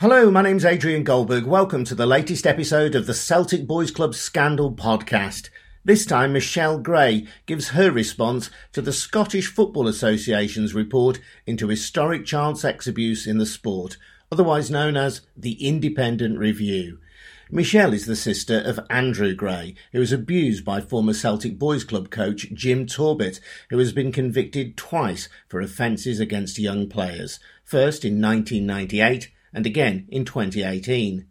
Hello, my name's Adrian Goldberg. Welcome to the latest episode of the Celtic Boys Club Scandal podcast. This time, Michelle Gray gives her response to the Scottish Football Association's report into historic child sex abuse in the sport, otherwise known as the Independent Review. Michelle is the sister of Andrew Gray, who was abused by former Celtic Boys Club coach Jim Torbett, who has been convicted twice for offences against young players, first in 1998 and again in 2018.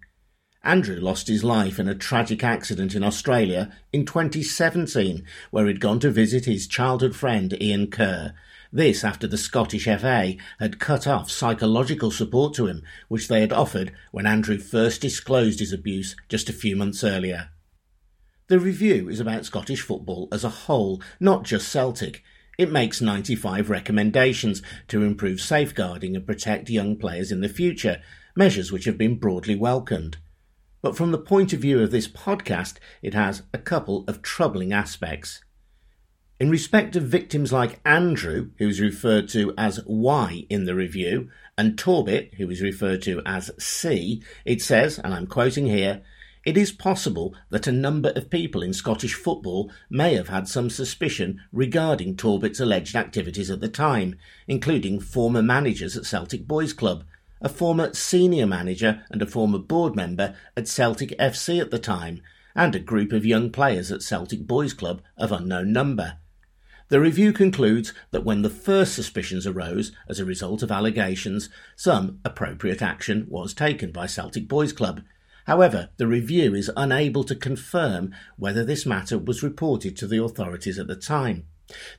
Andrew lost his life in a tragic accident in Australia in 2017, where he'd gone to visit his childhood friend Ian Kerr. This after the Scottish FA had cut off psychological support to him, which they had offered when Andrew first disclosed his abuse just a few months earlier. The review is about Scottish football as a whole, not just Celtic. It makes 95 recommendations to improve safeguarding and protect young players in the future, measures which have been broadly welcomed. But from the point of view of this podcast, it has a couple of troubling aspects. In respect of victims like Andrew, who is referred to as Y in the review, and Torbett, who is referred to as C, it says, and I'm quoting here, it is possible that a number of people in Scottish football may have had some suspicion regarding Torbett's alleged activities at the time, including former managers at Celtic Boys Club, a former senior manager and a former board member at Celtic FC at the time, and a group of young players at Celtic Boys Club of unknown number. The review concludes that when the first suspicions arose as a result of allegations, some appropriate action was taken by Celtic Boys Club, However, the review is unable to confirm whether this matter was reported to the authorities at the time.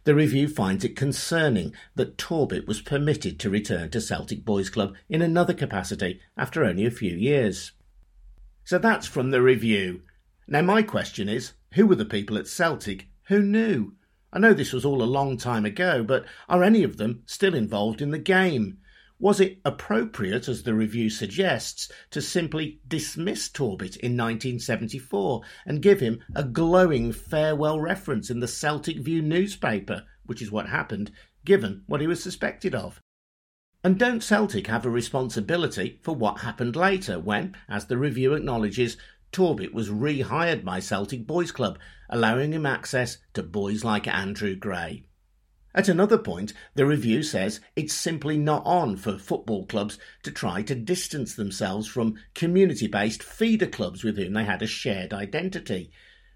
The review finds it concerning that Torbett was permitted to return to Celtic Boys Club in another capacity after only a few years. So that's from the review. Now, my question is who were the people at Celtic who knew? I know this was all a long time ago, but are any of them still involved in the game? Was it appropriate, as the review suggests, to simply dismiss Torbett in 1974 and give him a glowing farewell reference in the Celtic View newspaper, which is what happened, given what he was suspected of? And don't Celtic have a responsibility for what happened later when, as the review acknowledges, Torbett was rehired by Celtic Boys Club, allowing him access to boys like Andrew Gray? At another point, the review says it's simply not on for football clubs to try to distance themselves from community based feeder clubs with whom they had a shared identity.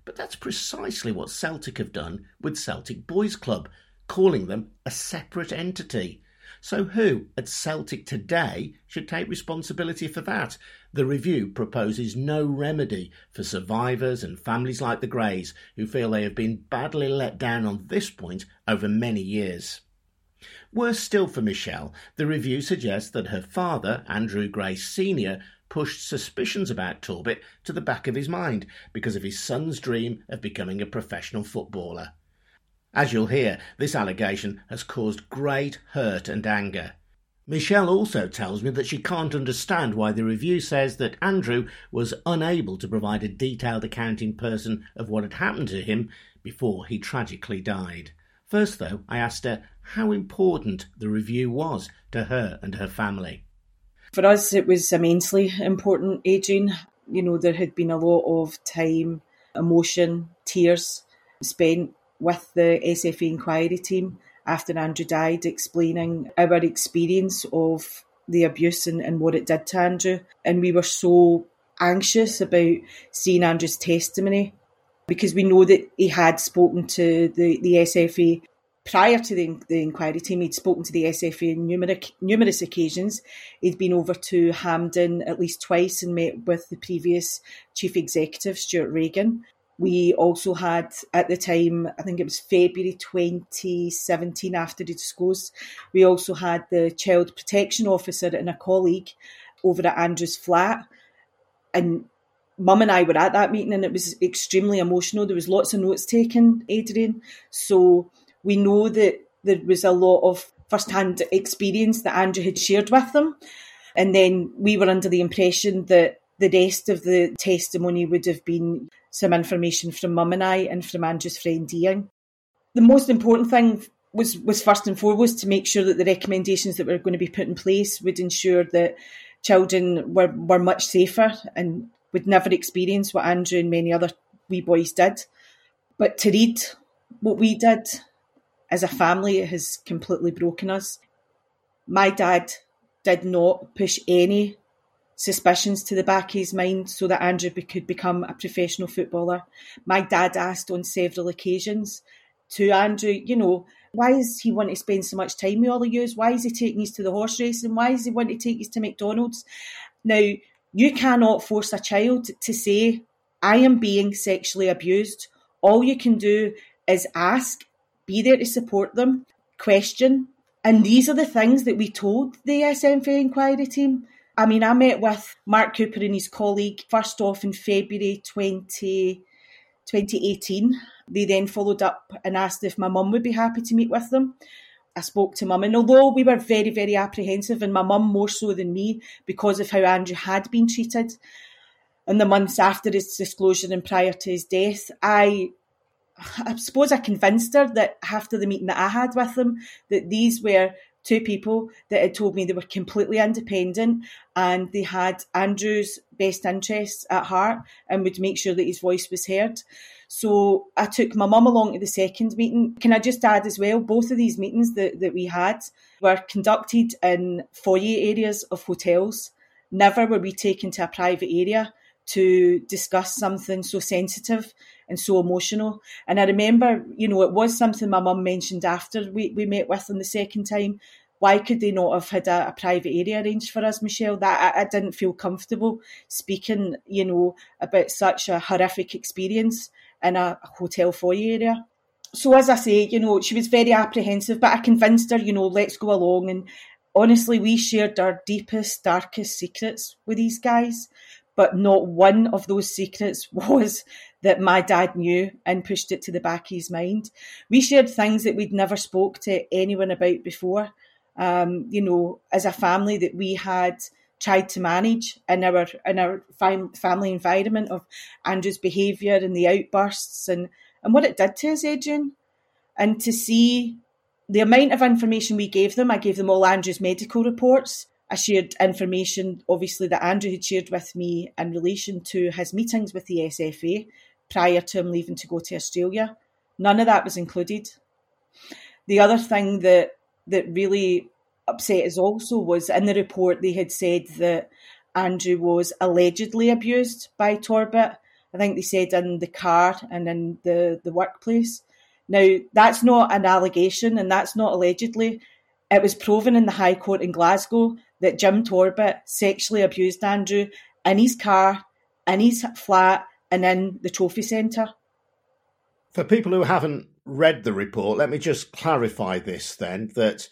But that's precisely what Celtic have done with Celtic Boys Club, calling them a separate entity. So, who at Celtic today should take responsibility for that? The review proposes no remedy for survivors and families like the Grays who feel they have been badly let down on this point over many years. Worse still for Michelle, the review suggests that her father, Andrew Gray Sr., pushed suspicions about Torbett to the back of his mind because of his son's dream of becoming a professional footballer. As you'll hear, this allegation has caused great hurt and anger. Michelle also tells me that she can't understand why the review says that Andrew was unable to provide a detailed account in person of what had happened to him before he tragically died. First, though, I asked her how important the review was to her and her family. For us, it was immensely important, Adrian. You know, there had been a lot of time, emotion, tears spent with the SFA inquiry team after Andrew died, explaining our experience of the abuse and, and what it did to Andrew. And we were so anxious about seeing Andrew's testimony because we know that he had spoken to the, the SFA prior to the, the inquiry team. He'd spoken to the SFA on numerous, numerous occasions. He'd been over to Hampden at least twice and met with the previous chief executive, Stewart Regan. We also had at the time, I think it was February 2017 after he disclosed, we also had the child protection officer and a colleague over at Andrew's flat. And mum and I were at that meeting and it was extremely emotional. There was lots of notes taken, Adrian. So we know that there was a lot of first-hand experience that Andrew had shared with them. And then we were under the impression that the rest of the testimony would have been some information from Mum and I and from Andrew's friend Ian. The most important thing was was first and foremost to make sure that the recommendations that were going to be put in place would ensure that children were, were much safer and would never experience what Andrew and many other wee boys did. But to read what we did as a family, has completely broken us. My dad did not push any suspicions to the back of his mind so that Andrew could become a professional footballer. My dad asked on several occasions to Andrew, you know, why is he wanting to spend so much time with all of you? Why is he taking you to the horse racing? Why is he wanting to take you to McDonald's? Now, you cannot force a child to say, I am being sexually abused. All you can do is ask, be there to support them, question. And these are the things that we told the SMFA inquiry team. I mean, I met with Mark Cooper and his colleague first off in February 20, 2018. They then followed up and asked if my mum would be happy to meet with them. I spoke to mum, and although we were very, very apprehensive, and my mum more so than me because of how Andrew had been treated in the months after his disclosure and prior to his death, I I suppose I convinced her that after the meeting that I had with them, that these were two people that had told me they were completely independent and they had Andrew's best interests at heart and would make sure that his voice was heard. So I took my mum along to the second meeting. Can I just add as well, both of these meetings that, that we had were conducted in foyer areas of hotels. Never were we taken to a private area to discuss something so sensitive and so emotional. And I remember, you know, it was something my mum mentioned after we, we met with them the second time. Why could they not have had a, a private area arranged for us, Michelle? That I, I, didn't feel comfortable speaking, you know, about such a horrific experience in a hotel foyer area. So as I say, you know, she was very apprehensive, but I convinced her, you know, let's go along. And honestly, we shared our deepest, darkest secrets with these guys, but not one of those secrets was that my dad knew and pushed it to the back of his mind. We shared things that we'd never spoke to anyone about before. Um, you know, as a family that we had tried to manage in our in our family environment of Andrew's behaviour and the outbursts and and what it did to his Adrian, and to see the amount of information we gave them. I gave them all Andrew's medical reports. I shared information, obviously, that Andrew had shared with me in relation to his meetings with the SFA prior to him leaving to go to Australia. None of that was included. The other thing that that really upset us also was in the report they had said that Andrew was allegedly abused by Torbett. I think they said in the car and in the, the workplace. Now, that's not an allegation and that's not allegedly. It was proven in the High Court in Glasgow that Jim Torbett sexually abused Andrew in his car, in his flat, and in the trophy centre. For people who haven't read the report, let me just clarify this then that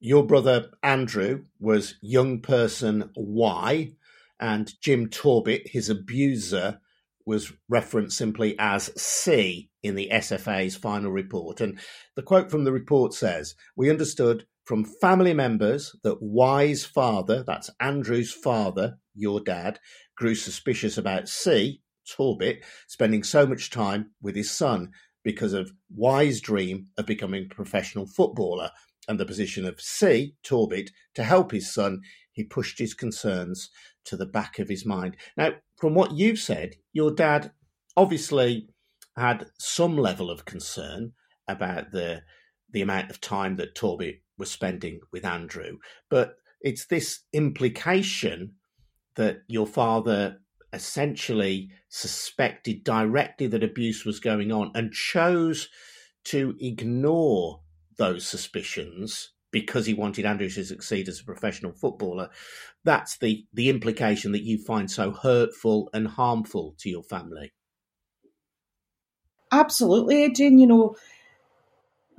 your brother Andrew was young person Y, and Jim Torbett, his abuser, was referenced simply as C in the SFA's final report. And the quote from the report says We understood from family members that Y's father, that's Andrew's father, your dad, grew suspicious about C, Torbett, spending so much time with his son because of Y's dream of becoming a professional footballer and the position of C, Torbett, to help his son, he pushed his concerns to the back of his mind. Now, from what you've said, your dad obviously had some level of concern about the the amount of time that Torbett was spending with Andrew, but it's this implication that your father essentially suspected directly that abuse was going on and chose to ignore those suspicions because he wanted Andrew to succeed as a professional footballer. That's the, the implication that you find so hurtful and harmful to your family. Absolutely, Adrian. You know,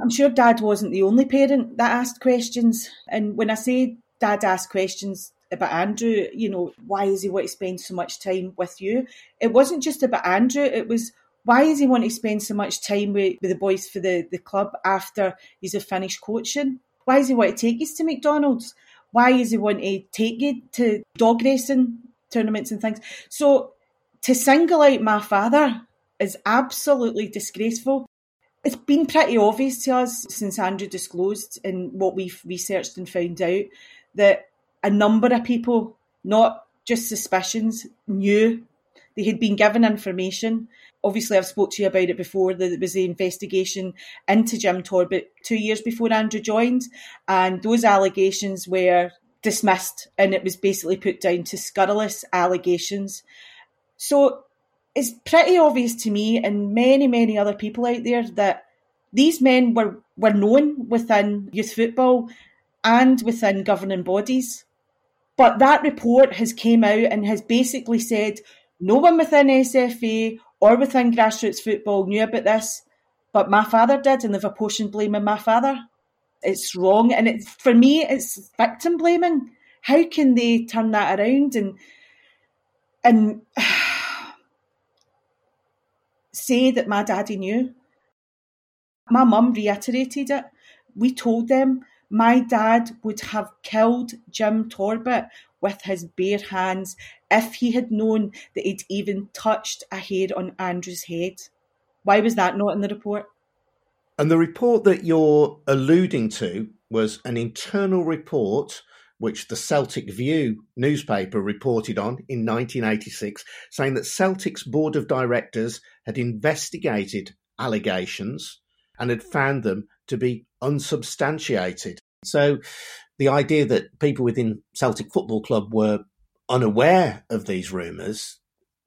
I'm sure dad wasn't the only parent that asked questions. And when I say dad asked questions, about Andrew, you know, why is he want to spend so much time with you? It wasn't just about Andrew, it was why is he want to spend so much time with, with the boys for the, the club after he's finished coaching? Why is he want to take you to McDonald's? Why is he want to take you to dog racing tournaments and things? So to single out my father is absolutely disgraceful. It's been pretty obvious to us since Andrew disclosed and what we've researched and found out that a number of people not just suspicions, knew. They had been given information. Obviously, I've spoke to you about it before. There was the investigation into Jim Torbett two years before Andrew joined, and those allegations were dismissed, and it was basically put down to scurrilous allegations. So it's pretty obvious to me and many, many other people out there that these men were, were known within youth football and within governing bodies. But that report has came out and has basically said no one within SFA or within grassroots football knew about this, but my father did, and they've apportioned blame on my father. It's wrong, and it's for me, it's victim blaming. How can they turn that around and and say that my daddy knew? My mum reiterated it. We told them my dad would have killed Jim Torbett with his bare hands if he had known that he'd even touched a hair on Andrew's head. Why was that not in the report? And the report that you're alluding to was an internal report which the Celtic View newspaper reported on in 1986, saying that Celtic's board of directors had investigated allegations and had found them to be unsubstantiated. So the idea that people within Celtic Football Club were unaware of these rumours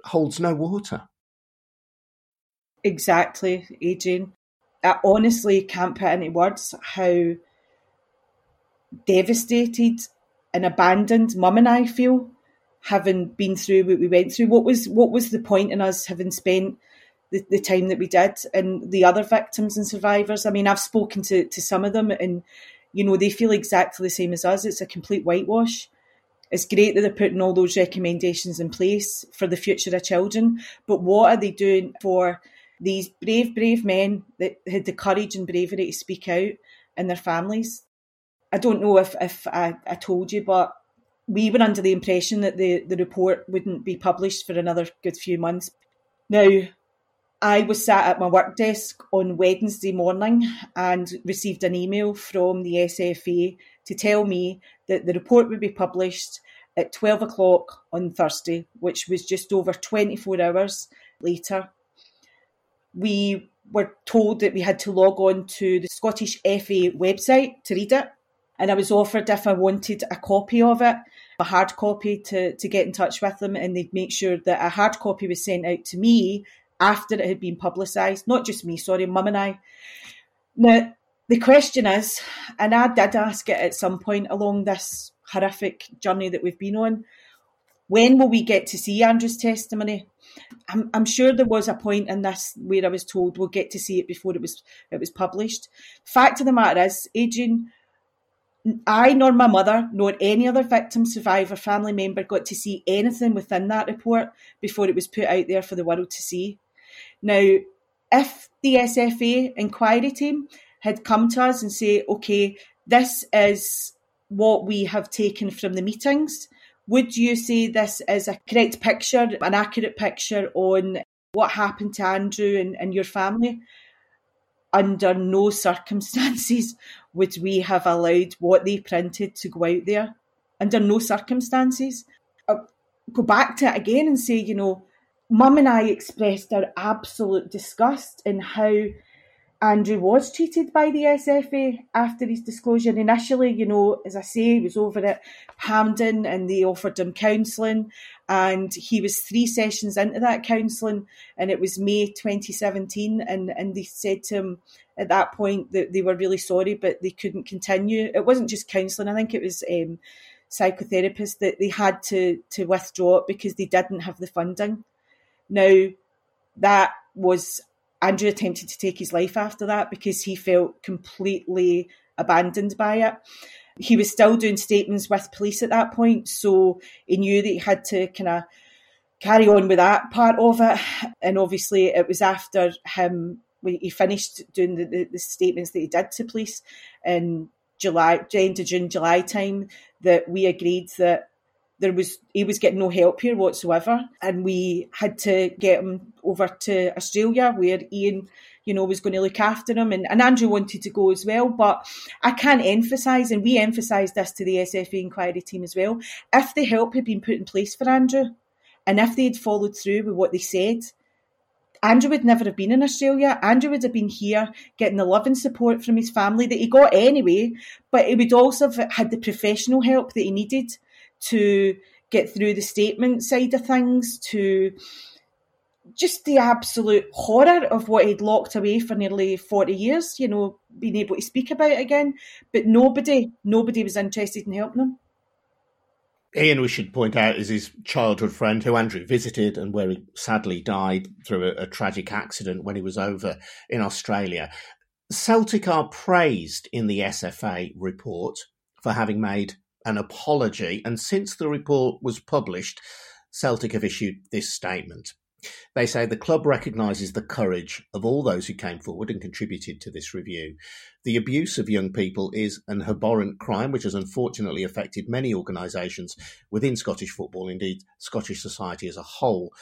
holds no water. Exactly, Adrian. I honestly can't put into words how devastated and abandoned mum and I feel having been through what we went through. What was what was the point in us having spent the, the time that we did and the other victims and survivors? I mean, I've spoken to, to some of them and you know, they feel exactly the same as us. It's a complete whitewash. It's great that they're putting all those recommendations in place for the future of children, but what are they doing for these brave, brave men that had the courage and bravery to speak out and their families? I don't know if, if I, I told you, but we were under the impression that the, the report wouldn't be published for another good few months. Now, I was sat at my work desk on Wednesday morning and received an email from the SFA to tell me that the report would be published at 12 o'clock on Thursday, which was just over 24 hours later. We were told that we had to log on to the Scottish FA website to read it, and I was offered if I wanted a copy of it, a hard copy to, to get in touch with them, and they'd make sure that a hard copy was sent out to me after it had been publicised. Not just me, sorry, mum and I. Now, the question is, and I did ask it at some point along this horrific journey that we've been on, when will we get to see Andrew's testimony? I'm, I'm, sure there was a point in this where I was told we'll get to see it before it was it was published. Fact of the matter is, Adrian, I nor my mother nor any other victim, survivor, family member got to see anything within that report before it was put out there for the world to see. Now, if the SFA inquiry team had come to us and say, okay, this is what we have taken from the meetings, would you say this is a correct picture, an accurate picture on what happened to Andrew and, and your family? Under no circumstances would we have allowed what they printed to go out there. Under no circumstances. I'll go back to it again and say, you know, Mum and I expressed our absolute disgust in how Andrew was treated by the SFA after his disclosure. Initially, you know, as I say, he was over at Hampden and they offered him counselling, and he was three sessions into that counselling, and it was May 2017, and, and they said to him at that point that they were really sorry, but they couldn't continue. It wasn't just counselling; I think it was um, psychotherapists that they had to to withdraw it because they didn't have the funding. Now, that was Andrew attempted to take his life after that because he felt completely abandoned by it. He was still doing statements with police at that point, so he knew that he had to kind of carry on with that part of it. And obviously, it was after him he finished doing the, the, the statements that he did to police in July, end of June, July time, that we agreed that there was he was getting no help here whatsoever, and we had to get him over to Australia where Ian, you know, was going to look after him, and, and Andrew wanted to go as well. But I can't emphasise, and we emphasised this to the SFA inquiry team as well. If the help had been put in place for Andrew, and if they had followed through with what they said, Andrew would never have been in Australia. Andrew would have been here getting the love and support from his family that he got anyway, but he would also have had the professional help that he needed to get through the statement side of things, to just the absolute horror of what he'd locked away for nearly 40 years, you know, being able to speak about it again. But nobody, nobody was interested in helping him. Ian, we should point out, is his childhood friend who Andrew visited and where he sadly died through a, a tragic accident when he was over in Australia. Celtic are praised in the SFA report for having made an apology, and since the report was published, Celtic have issued this statement. They say the club recognises the courage of all those who came forward and contributed to this review. The abuse of young people is an abhorrent crime which has unfortunately affected many organisations within Scottish football, indeed Scottish society as a whole.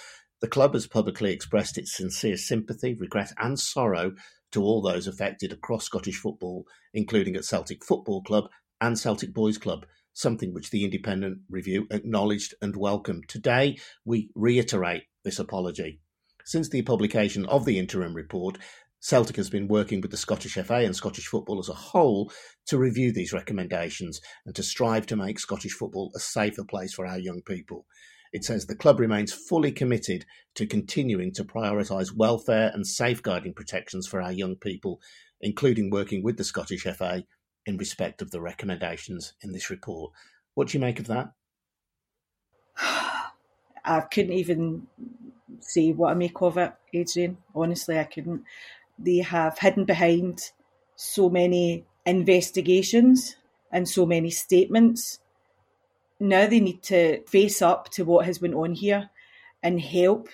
The club has publicly expressed its sincere sympathy, regret, and sorrow to all those affected across Scottish football, including at Celtic Football Club and Celtic Boys Club something which the independent review acknowledged and welcomed. Today, we reiterate this apology. Since the publication of the interim report, Celtic has been working with the Scottish FA and Scottish football as a whole to review these recommendations and to strive to make Scottish football a safer place for our young people. It says the club remains fully committed to continuing to prioritise welfare and safeguarding protections for our young people, including working with the Scottish FA in respect of the recommendations in this report. What do you make of that? I couldn't even say what I make of it, Adrian. Honestly, I couldn't. They have hidden behind so many investigations and so many statements. Now they need to face up to what has been on here and help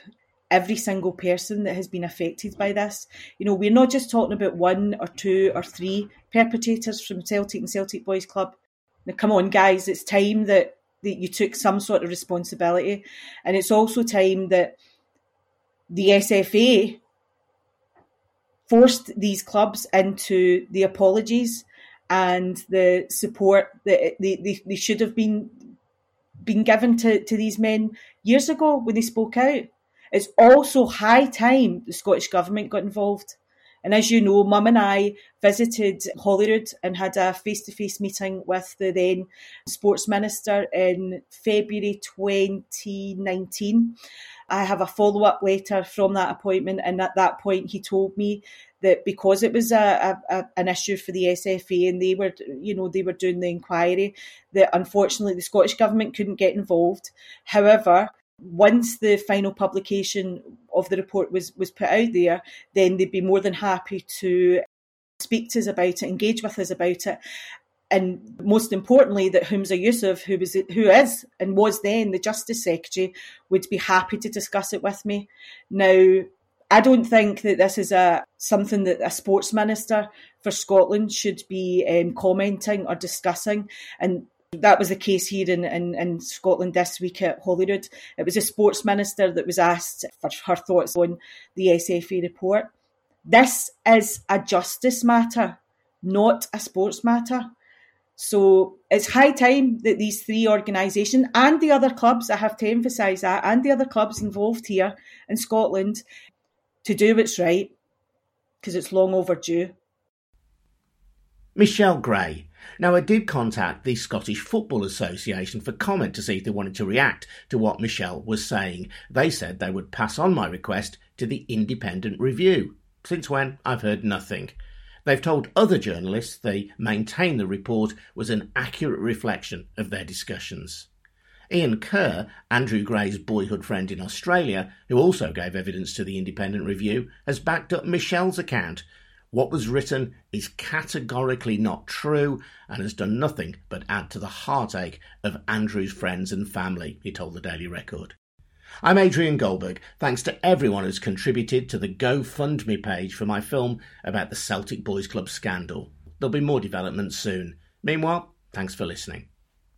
every single person that has been affected by this. You know, we're not just talking about one or two or three perpetrators from Celtic and Celtic Boys Club. Now, come on, guys, it's time that, that you took some sort of responsibility. And it's also time that the SFA forced these clubs into the apologies and the support that they, they, they should have been been given to, to these men years ago when they spoke out. It's also high time the Scottish Government got involved. And as you know, Mum and I visited Holyrood and had a face to face meeting with the then Sports Minister in February 2019. I have a follow up letter from that appointment, and at that point, he told me that because it was a, a, an issue for the SFA and they were, you know, they were doing the inquiry, that unfortunately the Scottish Government couldn't get involved. However, once the final publication of the report was, was put out there, then they'd be more than happy to speak to us about it, engage with us about it. And most importantly, that Humza Yousaf, who was who is and was then the Justice Secretary, would be happy to discuss it with me. Now, I don't think that this is a something that a sports minister for Scotland should be um, commenting or discussing. And that was the case here in, in, in, Scotland this week at Holyrood. It was a sports minister that was asked for her thoughts on the SFA report. This is a justice matter, not a sports matter. So it's high time that these three organisations and the other clubs, I have to emphasise that, and the other clubs involved here in Scotland to do what's right because it's long overdue. Michelle Gray. Now, I did contact the Scottish Football Association for comment to see if they wanted to react to what Michelle was saying. They said they would pass on my request to the independent review. Since when, I've heard nothing. They've told other journalists they maintain the report was an accurate reflection of their discussions. Ian Kerr, Andrew Gray's boyhood friend in Australia, who also gave evidence to the independent review, has backed up Michelle's account what was written is categorically not true and has done nothing but add to the heartache of Andrew's friends and family, he told the Daily Record. I'm Adrian Goldberg. Thanks to everyone who's contributed to the GoFundMe page for my film about the Celtic Boys Club scandal. There'll be more developments soon. Meanwhile, thanks for listening.